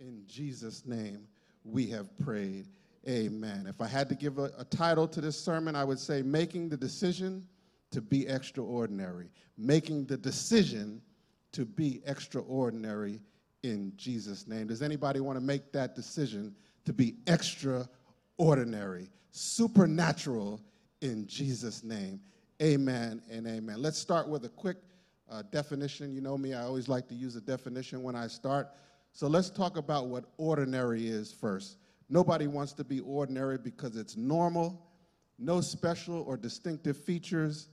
In Jesus' name, we have prayed. Amen. If I had to give a, a, title to this sermon, I would say Making the Decision to Be Extraordinary. Making the Decision to Be Extraordinary in Jesus' name. Does anybody want to make that decision to be extraordinary, supernatural in Jesus' name? Amen and amen. Let's start with a quick uh, definition. You know me, I always like to use a definition when I start. So let's talk about what ordinary is first. Nobody wants to be ordinary because it's normal, no special or distinctive features.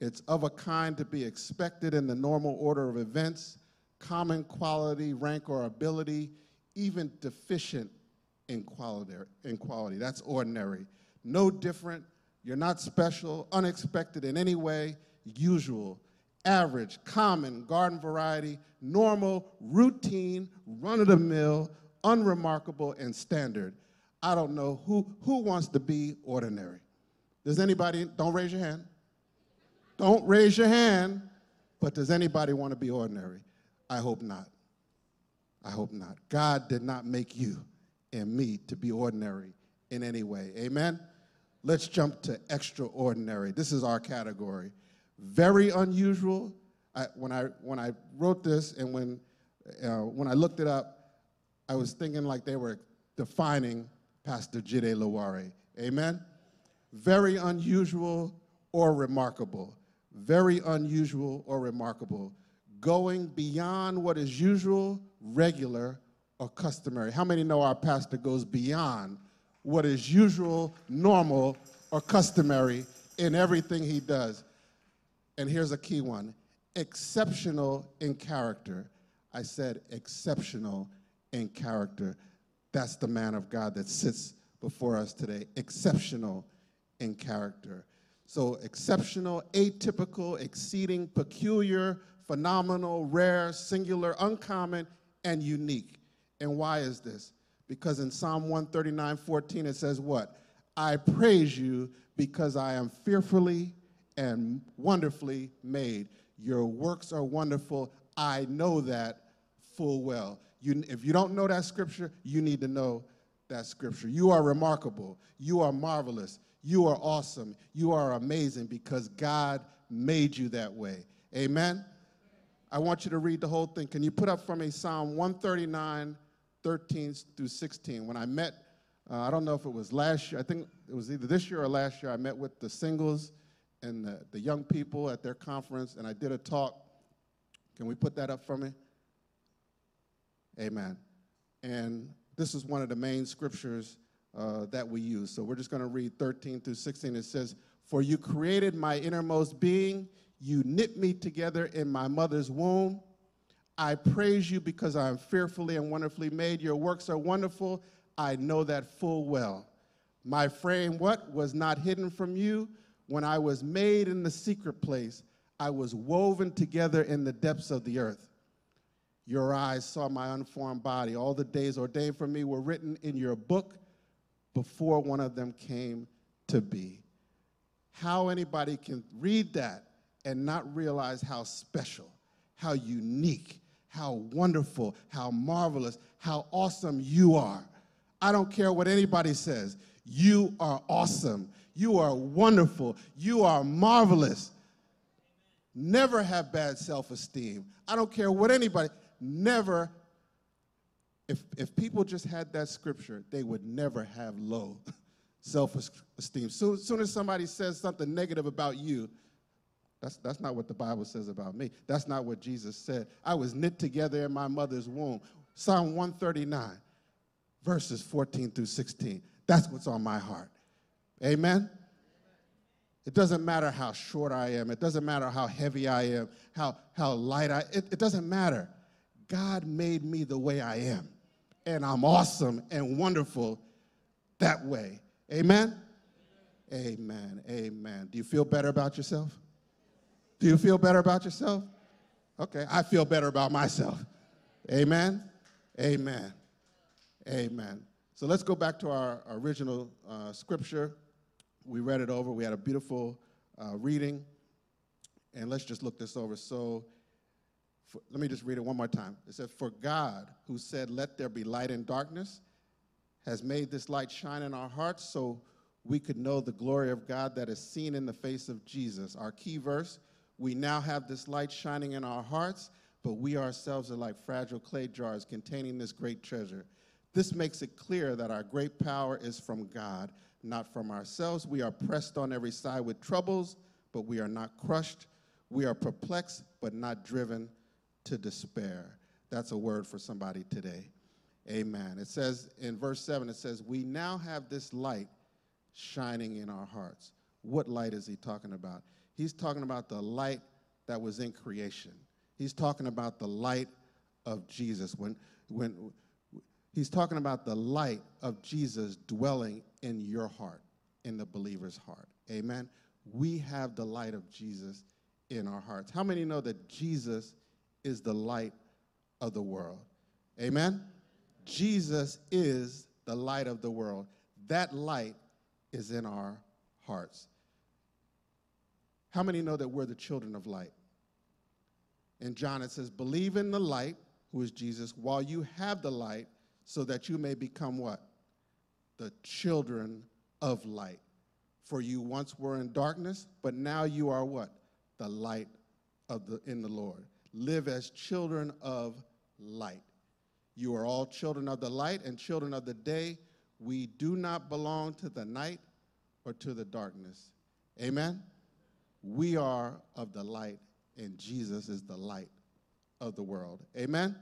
It's of a kind to be expected in the normal order of events, common quality, rank, or ability, even deficient in quality. In quality. That's ordinary. No different. You're not special, unexpected in any way, usual average, common, garden variety, normal, routine, run of the mill, unremarkable, and standard. I don't know who, who wants to be ordinary. Does anybody, don't raise your hand. Don't raise your hand, but does anybody want to be ordinary? I hope not. I hope not. God did not make you and me to be ordinary in any way. Amen? Let's jump to extraordinary. This is our category very unusual. I, when, I, when I wrote this and when, uh, when I looked it up, I was thinking like they were defining Pastor Jide Laware. Amen? Very unusual or remarkable. Very unusual or remarkable. Going beyond what is usual, regular, or customary. How many know our pastor goes beyond what is usual, normal, or customary in everything he does? And here's a key one exceptional in character. I said exceptional in character. That's the man of God that sits before us today. Exceptional in character. So, exceptional, atypical, exceeding, peculiar, phenomenal, rare, singular, uncommon, and unique. And why is this? Because in Psalm 139 14, it says, What? I praise you because I am fearfully and wonderfully made. Your works are wonderful. I know that full well. You, if you don't know that scripture, you need to know that scripture. You are remarkable. You are marvelous. You are awesome. You are amazing because God made you that way. Amen? I want you to read the whole thing. Can you put up for me Psalm 139, 13 through 16? When I met, uh, I don't know if it was last year, I think it was either this year or last year, I met with the singles and the, the young people at their conference, and I did a talk. Can we put that up for me? Amen. And this is one of the main scriptures uh, that we use. So we're just going to read 13 through 16. It says, For you created my innermost being, you knit me together in my mother's womb. I praise you because I am fearfully and wonderfully made. Your works are wonderful. I know that full well. My frame, what? Was not hidden from you when I was made in the secret place, I was woven together in the depths of the earth. Your eyes saw my unformed body. All the days ordained for me were written in your book before one of them came to be. How anybody can read that and not realize how special, how unique, how wonderful, how marvelous, how awesome you are. I don't care what anybody says. You are awesome. You are wonderful. You are marvelous. Never have bad self esteem. I don't care what anybody, never. If, if people just had that scripture, they would never have low self esteem. Soon, soon as somebody says something negative about you, that's, that's not what the Bible says about me. That's not what Jesus said. I was knit together in my mother's womb. Psalm 139, verses 14 through 16. That's what's on my heart. Amen? It doesn't matter how short I am. It doesn't matter how heavy I am, how, how light I it, it doesn't matter. God made me the way I am. And I'm awesome and wonderful that way. Amen? Amen. Amen. Do you feel better about yourself? Do you feel better about yourself? Okay, I feel better about myself. Amen. Amen. Amen. So let's go back to our original uh, scripture. We read it over. We had a beautiful uh, reading. And let's just look this over. So for, let me just read it one more time. It says, For God, who said, Let there be light and darkness, has made this light shine in our hearts so we could know the glory of God that is seen in the face of Jesus. Our key verse we now have this light shining in our hearts, but we ourselves are like fragile clay jars containing this great treasure. This makes it clear that our great power is from God, not from ourselves. We are pressed on every side with troubles, but we are not crushed. We are perplexed, but not driven to despair. That's a word for somebody today. Amen. It says in verse 7, it says, We now have this light shining in our hearts. What light is he talking about? He's talking about the light that was in creation. He's talking about the light of Jesus. When, when he's talking about the light of Jesus dwelling in your heart, in the believer's heart. Amen. We have the light of Jesus in our hearts. How many know that Jesus is the light of the world? Amen. Jesus is the light of the world. That light is in our hearts. How many know that we're the children of light? In John, it says, Believe in the light, who is Jesus, while you have the light, so that you may become what? The children of light. For you once were in darkness, but now you are what? The light of the in the Lord. Live as children of light. You are all children of the light and children of the day. We do not belong to the night or to the darkness. Amen. We are of the light, and Jesus is the light of the world. Amen?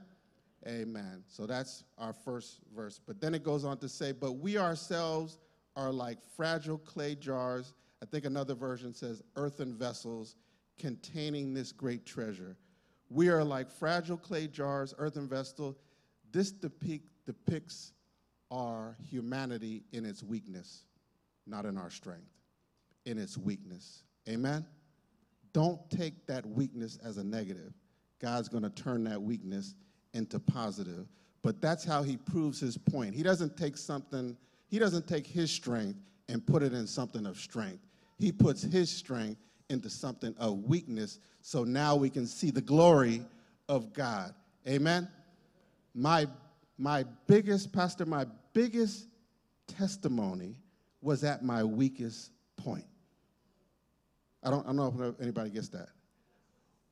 Amen. So that's our first verse. But then it goes on to say, But we ourselves are like fragile clay jars. I think another version says earthen vessels containing this great treasure. We are like fragile clay jars, earthen vessels. This depict, depicts our humanity in its weakness, not in our strength, in its weakness. Amen? Don't take that weakness as a negative. God's going to turn that weakness into positive. But that's how he proves his point. He doesn't take something, he doesn't take his strength and put it in something of strength. He puts his strength into something of weakness so now we can see the glory of God. Amen. My my biggest pastor my biggest testimony was at my weakest point. I don't, I don't know if anybody gets that.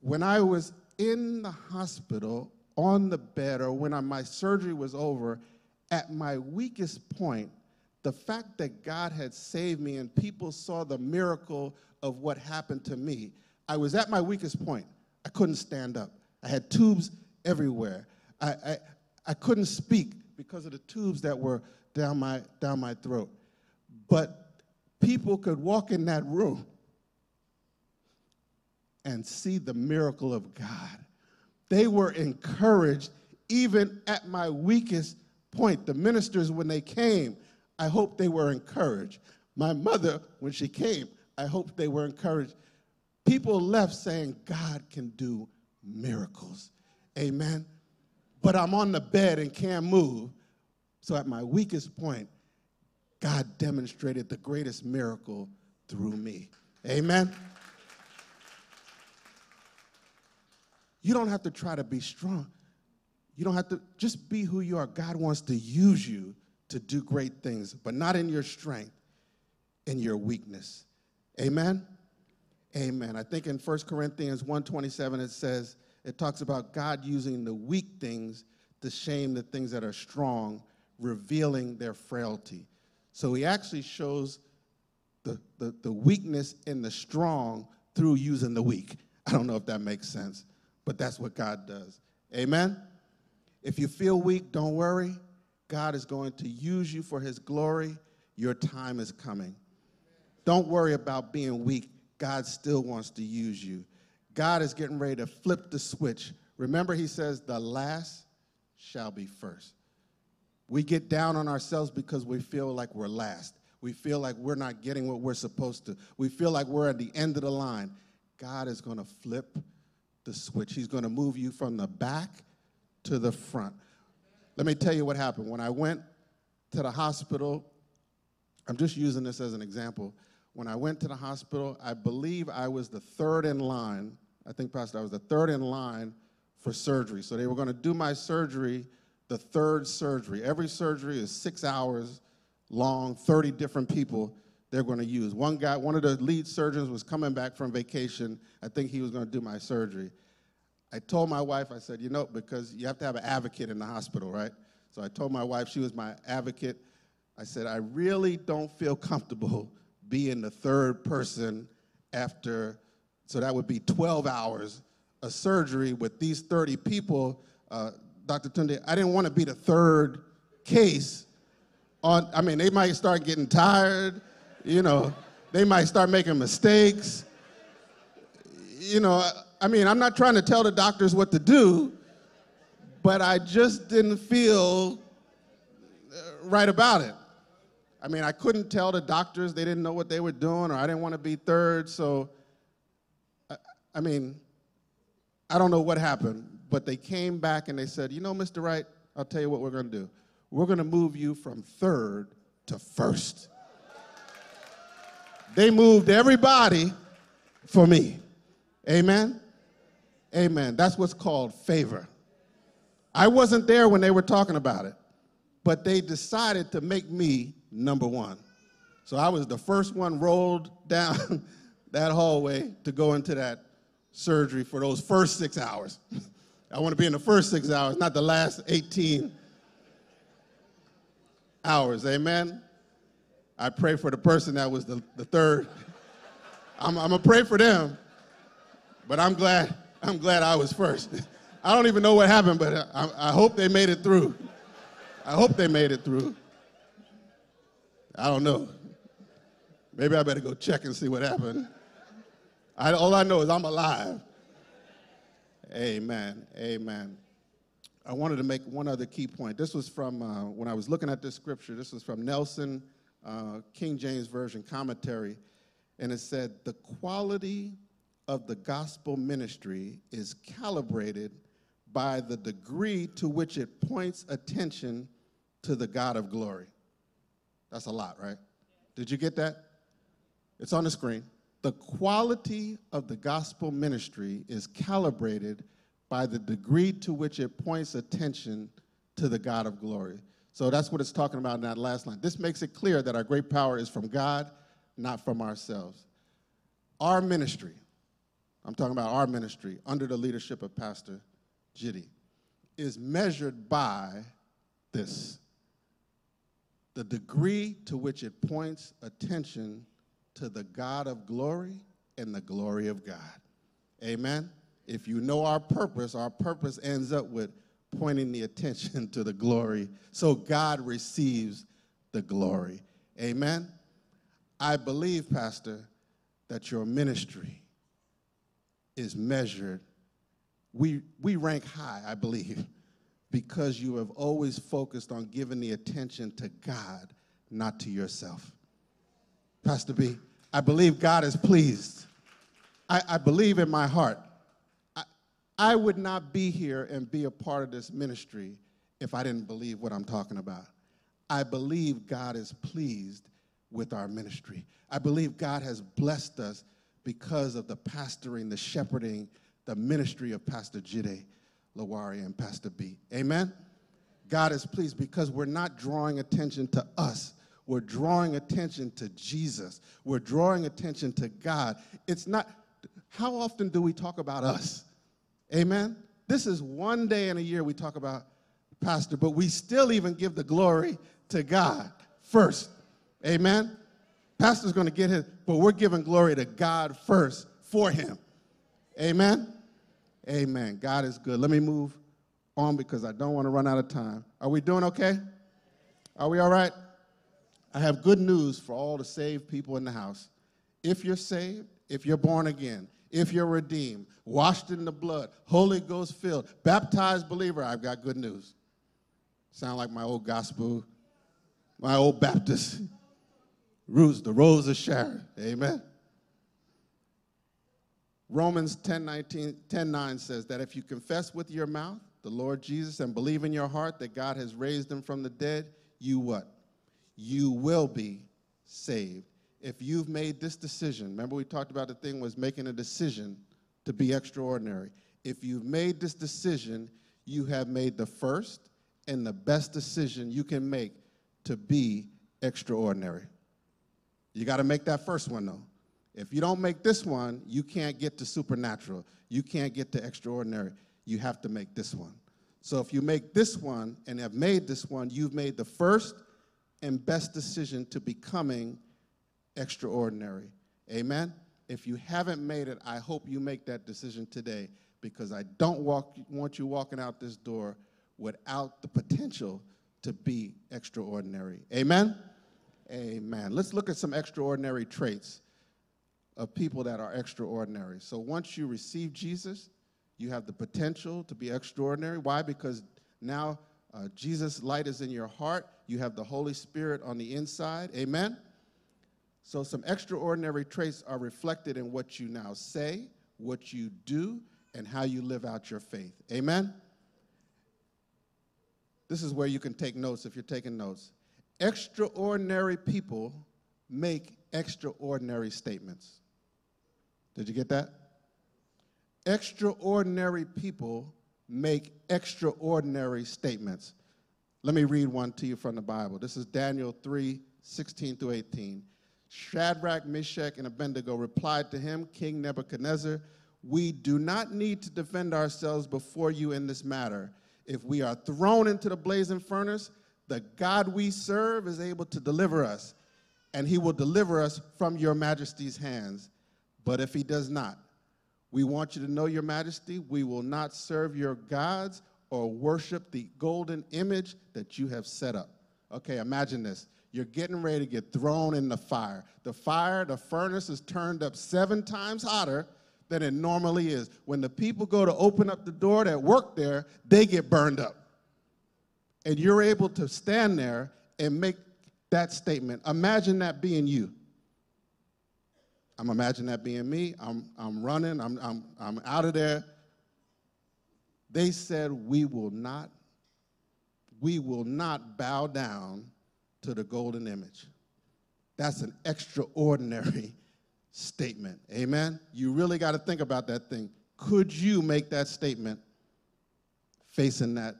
When I was in the hospital on the bed or when I, my surgery was over, at my weakest point, the fact that God had saved me and people saw the miracle of what happened to me, I was at my weakest point. I couldn't stand up. I had tubes everywhere. I, I, I couldn't speak because of the tubes that were down my, down my throat. But people could walk in that room and see the miracle of God. They were encouraged even at my weakest point. The ministers, when they came, I hope they were encouraged. My mother, when she came, I hope they were encouraged. People left saying, God can do miracles. Amen. But I'm on the bed and can't move. So at my weakest point, God demonstrated the greatest miracle through me. Amen. You don't have to try to be strong. You don't have to just be who you are. God wants to use you to do great things, but not in your strength, in your weakness. Amen. Amen. I think in 1 Corinthians 1:27 it says it talks about God using the weak things to shame the things that are strong, revealing their frailty. So he actually shows the, the, the weakness in the strong through using the weak. I don't know if that makes sense but that's what God does. Amen? If you feel weak, don't worry. God is going to use you for his glory. Your time is coming. Don't worry about being weak. God still wants to use you. God is getting ready to flip the switch. Remember, he says, the last shall be first. We get down on ourselves because we feel like we're last. We feel like we're not getting what we're supposed to. We feel like we're at the end of the line. God is going to flip the switch. He's going to move you from the back to the front. Let me tell you what happened. When I went to the hospital, I'm just using this as an example. When I went to the hospital, I believe I was the third in line. I think, Pastor, I was the third in line for surgery. So they were going to do my surgery, the third surgery. Every surgery is six hours long, 30 different people they're going to use. One guy, one of the lead surgeons was coming back from vacation. I think he was going to do my surgery. I told my wife, I said, you know, because you have to have an advocate in the hospital, right? So I told my wife, she was my advocate. I said, I really don't feel comfortable being the third person after, so that would be 12 hours of surgery with these 30 people. Uh, Dr. Tunde, I didn't want to be the third case on, I mean, they might start getting tired, you know, they might start making mistakes. You know, I mean, I'm not trying to tell the doctors what to do, but I just didn't feel uh, right about it. I mean, I couldn't tell the doctors they didn't know what they were doing, or I didn't want to be third. So, I, I mean, I don't know what happened, but they came back and they said, you know, Mr. Wright, I'll tell you what we're going to do we're going to move you from third to first. They moved everybody for me. Amen? Amen. That's what's called favor. I wasn't there when they were talking about it, but they decided to make me number one. So I was the first one rolled down that hallway to go into that surgery for those first six hours. I want to be in the first six hours, not the last 18 hours. Amen. I pray for the person that was the, the third. I'm, I'm gonna pray for them, but I'm glad I'm glad I was first. I don't even know what happened, but I, I hope they made it through. I hope they made it through. I don't know. Maybe I better go check and see what happened. I, all I know is I'm alive. Amen. Amen. I wanted to make one other key point. This was from, uh, when I was looking at this scripture, this was from Nelson, uh, King James Version commentary, and it said, The quality of the gospel ministry is calibrated by the degree to which it points attention to the God of glory. That's a lot, right? Did you get that? It's on the screen. The quality of the gospel ministry is calibrated by the degree to which it points attention to the God of glory. So that's what it's talking about in that last line. This makes it clear that our great power is from God, not from ourselves. Our ministry, I'm talking about our ministry under the leadership of Pastor Jide, is measured by this the degree to which it points attention to the God of glory and the glory of God. Amen. If you know our purpose, our purpose ends up with pointing the attention to the glory. So God receives the glory. Amen. I believe, Pastor, that your ministry is measured. We, we rank high, I believe, because you have always focused on giving the attention to God, not to yourself. Pastor B, I believe God is pleased. I, I believe in my heart I would not be here and be a part of this ministry if I didn't believe what I'm talking about. I believe God is pleased with our ministry. I believe God has blessed us because of the pastoring, the shepherding, the ministry of Pastor Jide Lawari and Pastor B. Amen? God is pleased because we're not drawing attention to us. We're drawing attention to Jesus. We're drawing attention to God. It's not, how often do we talk about us? Amen. This is one day in a year we talk about pastor, but we still even give the glory to God first. Amen. Pastor's going to get his, but we're giving glory to God first for him. Amen. Amen. God is good. Let me move on because I don't want to run out of time. Are we doing okay? Are we all right? I have good news for all the saved people in the house. if you're saved, if you're born again, if you're redeemed, washed in the blood, Holy Ghost filled, baptized believer, I've got good news. Sound like my old gospel, my old Baptist roots, the rose of Sharon. Amen. Romans 10, 19, 10 9 says that if you confess with your mouth the Lord Jesus and believe in your heart that God has raised him from the dead, you what? You will be saved. If you've made this decision, remember we talked about the thing was making a decision to be extraordinary. If you've made this decision, you have made the first and the best decision you can make to be extraordinary. You got to make that first one though. If you don't make this one, you can't get to supernatural. You can't get to extraordinary. You have to make this one. So if you make this one and have made this one, you've made the first and best decision to becoming extraordinary. Amen? If you haven't made it, I hope you make that decision today because I don't walk, want you walking out this door without the potential to be extraordinary. Amen? Amen. Let's look at some extraordinary traits of people that are extraordinary. So once you receive Jesus, you have the potential to be extraordinary. Why? Because now uh, Jesus' light is in your heart. You have the Holy Spirit on the inside. Amen? So some extraordinary traits are reflected in what you now say, what you do, and how you live out your faith. Amen? This is where you can take notes if you're taking notes. Extraordinary people make extraordinary statements. Did you get that? Extraordinary people make extraordinary statements. Let me read one to you from the Bible. This is Daniel 3 16 through 18. Shadrach, Meshach, and Abednego replied to him, King Nebuchadnezzar, We do not need to defend ourselves before you in this matter. If we are thrown into the blazing furnace, the God we serve is able to deliver us, and he will deliver us from your majesty's hands. But if he does not, we want you to know, Your Majesty, we will not serve your gods or worship the golden image that you have set up. Okay, imagine this. You're getting ready to get thrown in the fire. The fire, the furnace is turned up seven times hotter than it normally is. When the people go to open up the door that work there, they get burned up. And you're able to stand there and make that statement. Imagine that being you. I'm imagining that being me. I'm, I'm running, I'm, I'm, I'm out of there. They said, We will not, we will not bow down to the golden image. That's an extraordinary statement. Amen? You really got to think about that thing. Could you make that statement facing that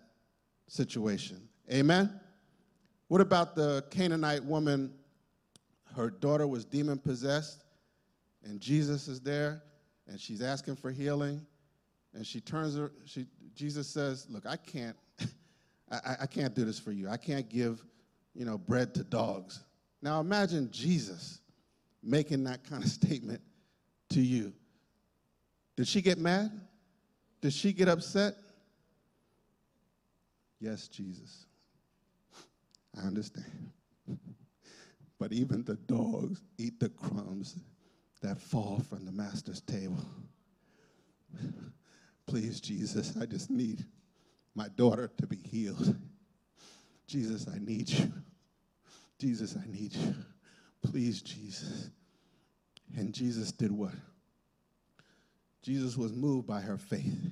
situation? Amen? What about the Canaanite woman? Her daughter was demon possessed and Jesus is there, and she's asking for healing, and she turns her. She Jesus says, "Look, I can't, I, I can't do this for you. I can't give, you know, bread to dogs." Now imagine Jesus making that kind of statement to you. Did she get mad? Did she get upset? Yes, Jesus. I understand. but even the dogs eat the crumbs that fall from the master's table. Please, Jesus, I just need my daughter to be healed. Jesus, I need you. Jesus, I need you. Please, Jesus. And Jesus did what? Jesus was moved by her faith.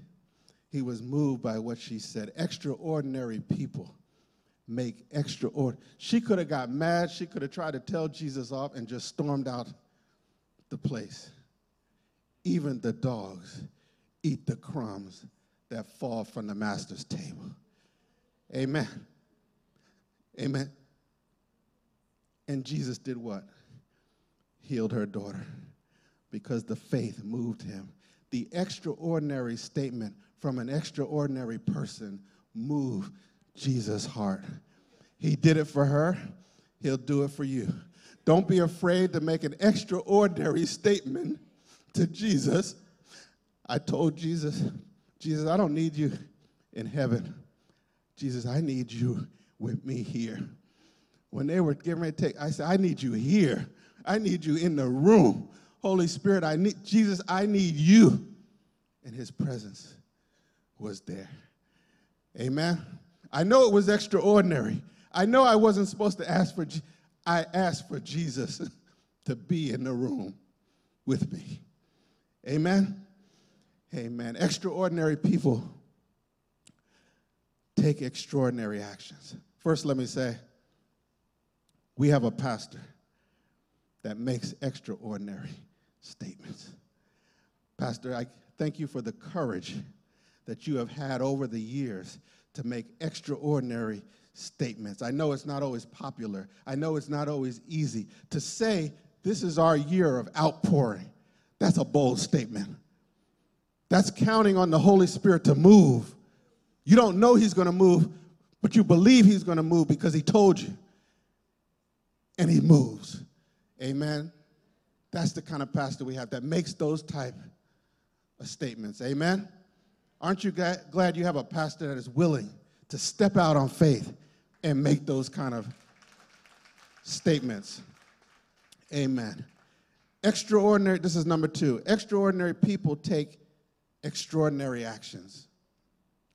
He was moved by what she said. Extraordinary people make extraordinary. She could have got mad. She could have tried to tell Jesus off and just stormed out the place. Even the dogs eat the crumbs that fall from the master's table. Amen. Amen. And Jesus did what? Healed her daughter because the faith moved him. The extraordinary statement from an extraordinary person moved Jesus' heart. He did it for her, he'll do it for you. Don't be afraid to make an extraordinary statement to Jesus. I told Jesus, Jesus, I don't need you in heaven. Jesus, I need you with me here. When they were getting ready to take, I said, I need you here. I need you in the room. Holy Spirit, I need Jesus, I need you. And his presence was there. Amen. I know it was extraordinary. I know I wasn't supposed to ask for I asked for Jesus to be in the room with me. Amen. Amen. Extraordinary people take extraordinary actions. First, let me say, we have a pastor that makes extraordinary statements. Pastor, I thank you for the courage that you have had over the years to make extraordinary statements. I know it's not always popular, I know it's not always easy. To say, this is our year of outpouring, that's a bold statement. That's counting on the Holy Spirit to move. You don't know He's going to move, but you believe He's going to move because He told you. And He moves. Amen. That's the kind of pastor we have that makes those type of statements. Amen. Aren't you glad you have a pastor that is willing to step out on faith and make those kind of statements? Amen. Extraordinary, this is number two. Extraordinary people take extraordinary actions.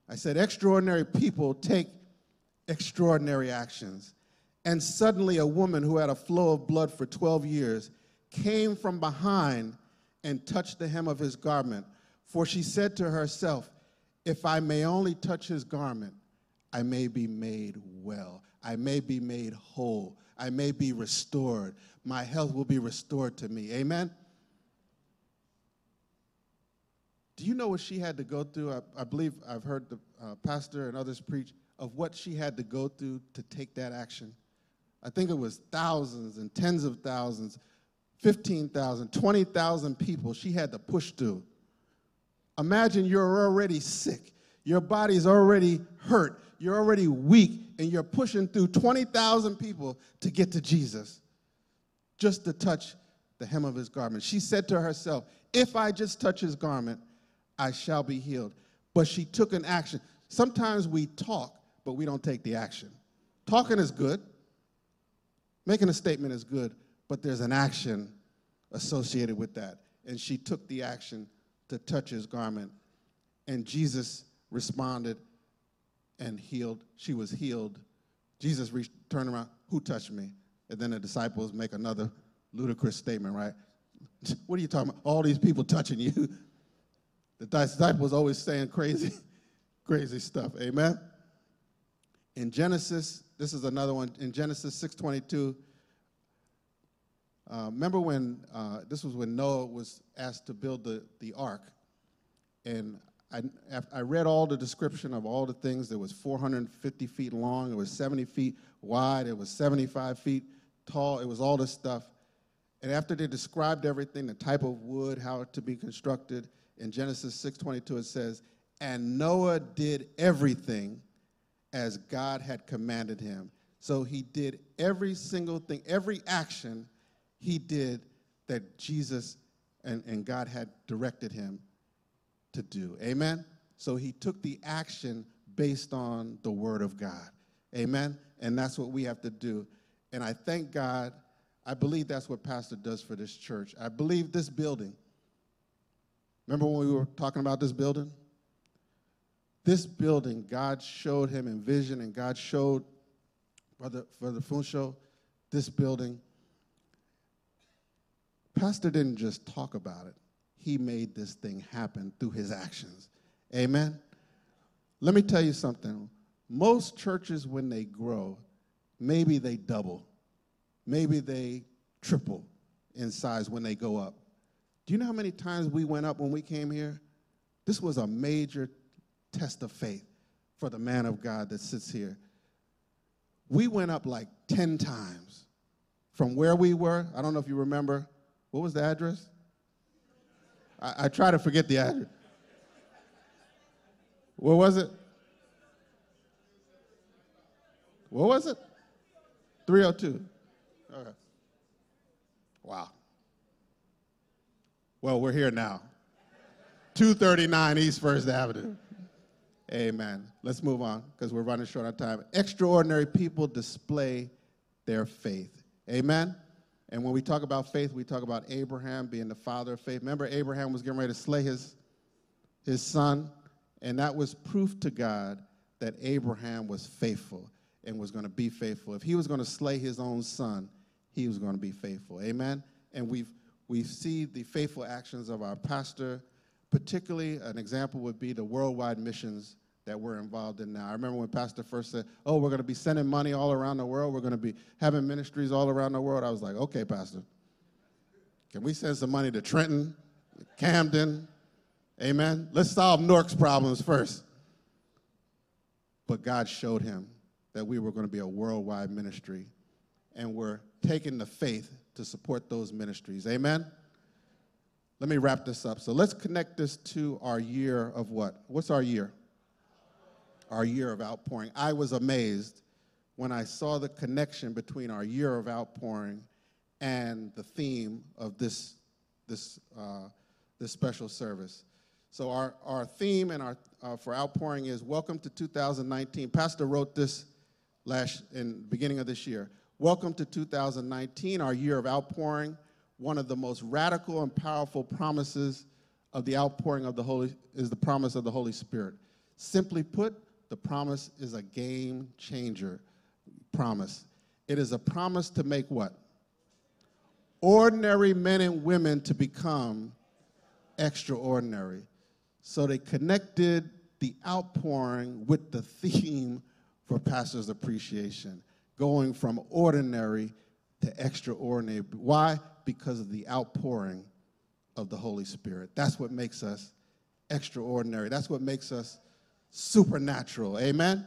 I said, extraordinary people take extraordinary actions. And suddenly, a woman who had a flow of blood for 12 years came from behind and touched the hem of his garment. For she said to herself, If I may only touch his garment, I may be made well. I may be made whole. I may be restored. My health will be restored to me. Amen? Do you know what she had to go through? I, I believe I've heard the uh, pastor and others preach of what she had to go through to take that action. I think it was thousands and tens of thousands, 15,000, 20,000 people she had to push through. Imagine you're already sick, your body's already hurt, you're already weak, and you're pushing through 20,000 people to get to Jesus just to touch the hem of his garment. She said to herself, If I just touch his garment, I shall be healed. But she took an action. Sometimes we talk, but we don't take the action. Talking is good, making a statement is good, but there's an action associated with that. And she took the action to touch his garment. And Jesus responded and healed. She was healed. Jesus reached, turned around, who touched me? And then the disciples make another ludicrous statement, right? What are you talking about? All these people touching you. The disciples always saying crazy, crazy stuff. Amen. In Genesis, this is another one. In Genesis 6:22, uh, remember when uh, this was when Noah was asked to build the, the ark, and I, I read all the description of all the things. It was 450 feet long. It was 70 feet wide. It was 75 feet tall. It was all this stuff. And after they described everything, the type of wood, how to be constructed, in Genesis 6:22 it says, "And Noah did everything as God had commanded him." So he did every single thing, every action he did that Jesus and, and God had directed him to do. Amen? So he took the action based on the word of God. Amen? And that's what we have to do. And I thank God. I believe that's what Pastor does for this church. I believe this building Remember when we were talking about this building? This building, God showed him in vision, and God showed Brother, Brother Funsho this building. Pastor didn't just talk about it, he made this thing happen through his actions. Amen? Let me tell you something. Most churches, when they grow, maybe they double, maybe they triple in size when they go up. Do you know how many times we went up when we came here? This was a major test of faith for the man of God that sits here. We went up like 10 times from where we were. I don't know if you remember. What was the address? I, I try to forget the address. What was it? What was it? 302. Okay. Wow. Well, we're here now. 239 East First Avenue. Amen. Let's move on because we're running short on time. Extraordinary people display their faith. Amen. And when we talk about faith, we talk about Abraham being the father of faith. Remember, Abraham was getting ready to slay his, his son, and that was proof to God that Abraham was faithful and was going to be faithful. If he was going to slay his own son, he was going to be faithful. Amen? And we've, we see the faithful actions of our pastor, particularly an example would be the worldwide missions that we're involved in now. I remember when Pastor first said, Oh, we're going to be sending money all around the world. We're going to be having ministries all around the world. I was like, Okay, Pastor. Can we send some money to Trenton, Camden? Amen. Let's solve Newark's problems first. But God showed him that we were going to be a worldwide ministry, and we're taking the faith to support those ministries. Amen. Let me wrap this up. So let's connect this to our year of what? What's our year? our year of outpouring. I was amazed when I saw the connection between our year of outpouring and the theme of this, this, uh, this special service. So our, our theme and our, uh, for outpouring is Welcome to 2019. Pastor wrote this last in beginning of this year. Welcome to 2019, our year of outpouring. One of the most radical and powerful promises of the outpouring of the Holy is the promise of the Holy Spirit. Simply put, the promise is a game changer promise. It is a promise to make what? Ordinary men and women to become extraordinary. So they connected the outpouring with the theme for Pastor's Appreciation, going from ordinary to extraordinary. Why? Because of the outpouring of the Holy Spirit. That's what makes us extraordinary. That's what makes us supernatural. Amen?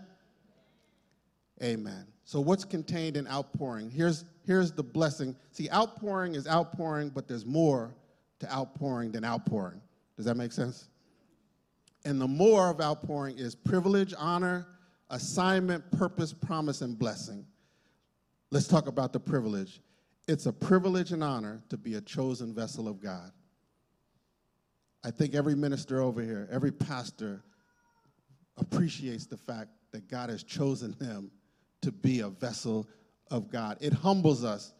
Amen. So, what's contained in outpouring? Here's, here's the blessing. See, outpouring is outpouring, but there's more to outpouring than outpouring. Does that make sense? And the more of outpouring is privilege, honor, assignment, purpose, promise, and blessing. Let's talk about the privilege. It's a privilege and honor to be a chosen vessel of God. I think every minister over here, every pastor, appreciates the fact that God has chosen him to be a vessel of God. It humbles us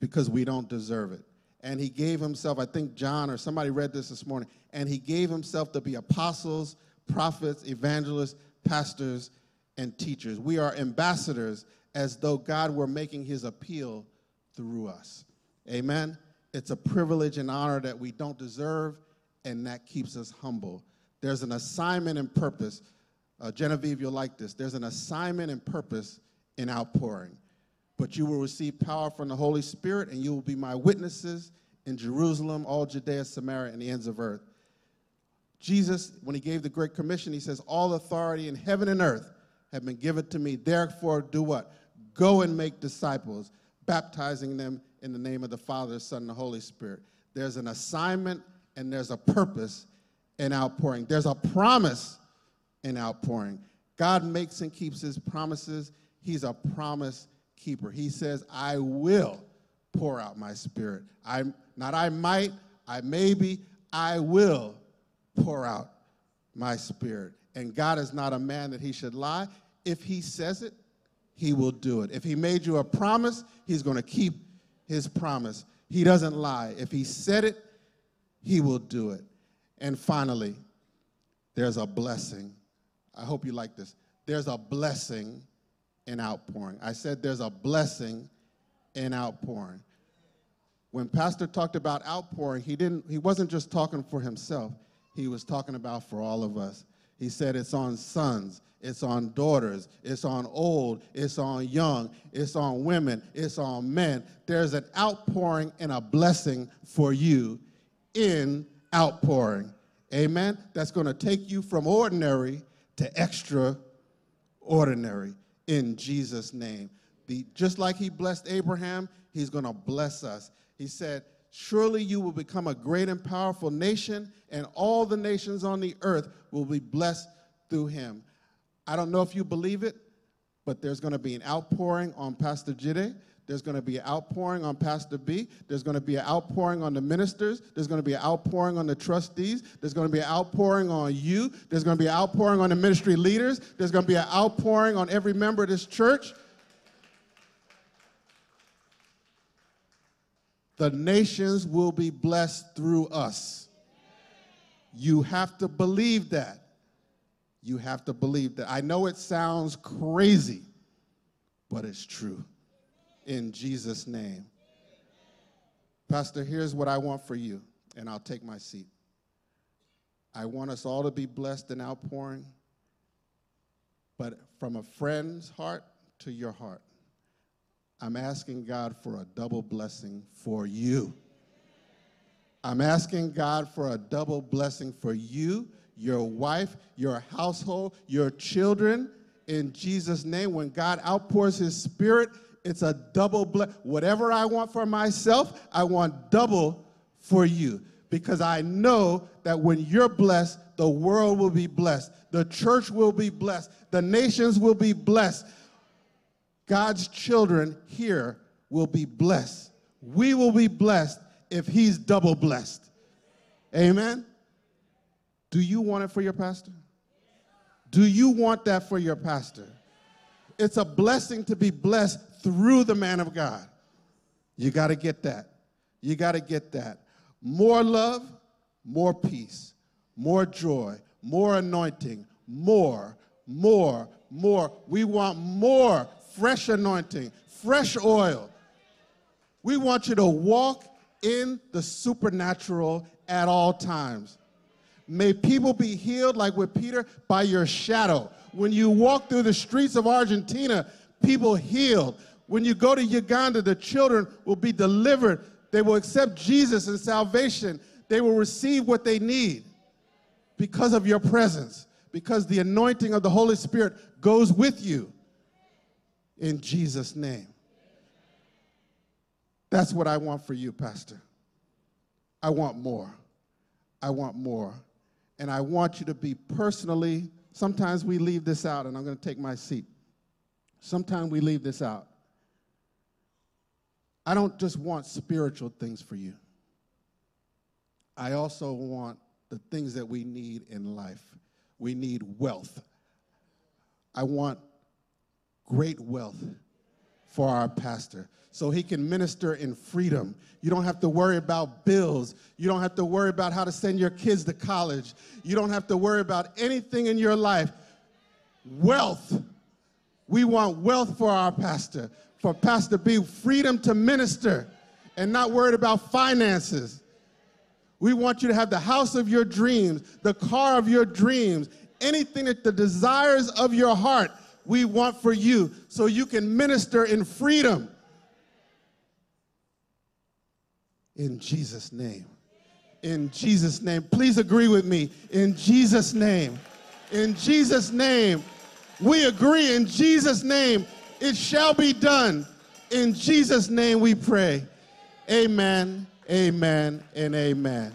because we don't deserve it. And he gave himself, I think John or somebody read this this morning, and he gave himself to be apostles, prophets, evangelists, pastors, and teachers. We are ambassadors as though God were making his appeal through us. Amen. It's a privilege and honor that we don't deserve, and that keeps us humble. There's an assignment and purpose uh, Genevieve, you'll like this. There's an assignment and purpose in outpouring. But you will receive power from the Holy Spirit, and you will be my witnesses in Jerusalem, all Judea, Samaria, and the ends of earth. Jesus, when he gave the Great Commission, he says, All authority in heaven and earth have been given to me. Therefore, do what? Go and make disciples, baptizing them in the name of the Father, Son, and the Holy Spirit. There's an assignment and there's a purpose in outpouring. There's a promise and outpouring. God makes and keeps his promises. He's a promise keeper. He says, I will pour out my spirit. I not I might, I maybe, I will pour out my spirit. And God is not a man that he should lie. If he says it, he will do it. If he made you a promise, he's going to keep his promise. He doesn't lie. If he said it, he will do it. And finally, there's a blessing I hope you like this. There's a blessing in outpouring. I said there's a blessing in outpouring. When Pastor talked about outpouring, he didn't he wasn't just talking for himself. He was talking about for all of us. He said it's on sons, it's on daughters, it's on old, it's on young, it's on women, it's on men. There's an outpouring and a blessing for you in outpouring. Amen. That's going to take you from ordinary to extraordinary in Jesus' name. The, just like he blessed Abraham, he's going to bless us. He said, Surely you will become a great and powerful nation, and all the nations on the earth will be blessed through him. I don't know if you believe it, but there's going to be an outpouring on Pastor Jide. There's going to be an outpouring on Pastor B. There's going to be an outpouring on the ministers. There's going to be an outpouring on the trustees. There's going to be an outpouring on you. There's going to be an outpouring on the ministry leaders. There's going to be an outpouring on every member of this church. The nations will be blessed through us. You have to believe that. You have to believe that. I know it sounds crazy, but it's true. In Jesus' name. Pastor, here's what I want for you, and I'll take my seat. I want us all to be blessed and outpouring, but from a friend's heart to your heart. I'm asking God for a double blessing for you. I'm asking God for a double blessing for you, your wife, your household, your children. In Jesus' name, when God outpours His Spirit, it's a double blessing. Whatever I want for myself, I want double for you. Because I know that when you're blessed, the world will be blessed, the church will be blessed, the nations will be blessed. God's children here will be blessed. We will be blessed if He's double blessed. Amen? Do you want it for your pastor? Do you want that for your pastor? It's a blessing to be blessed through the man of God. You got to get that. You got to get that. More love, more peace, more joy, more anointing, more, more, more. We want more fresh anointing, fresh oil. We want you to walk in the supernatural at all times. May people be healed, like with Peter, by your shadow. When you walk through the streets of Argentina, people healed. When you go to Uganda, the children will be delivered. They will accept Jesus and salvation. They will receive what they need because of your presence, because the anointing of the Holy Spirit goes with you in Jesus' name. That's what I want for you, Pastor. I want more. I want more. And I want you to be personally, sometimes we leave this out, and I'm going to take my seat. Sometimes we leave this out. I don't just want spiritual things for you, I also want the things that we need in life. We need wealth. I want great wealth for our pastor so he can minister in freedom. You don't have to worry about bills. You don't have to worry about how to send your kids to college. You don't have to worry about anything in your life. Wealth. We want wealth for our pastor, for Pastor B, freedom to minister and not worried about finances. We want you to have the house of your dreams, the car of your dreams, anything that the desires of your heart we want for you so you can minister in freedom. In Jesus' name. In Jesus' name. Please agree with me. In Jesus' name. In Jesus' name. We agree. In Jesus' name. It shall be done. In Jesus' name we pray. Amen, amen, and amen.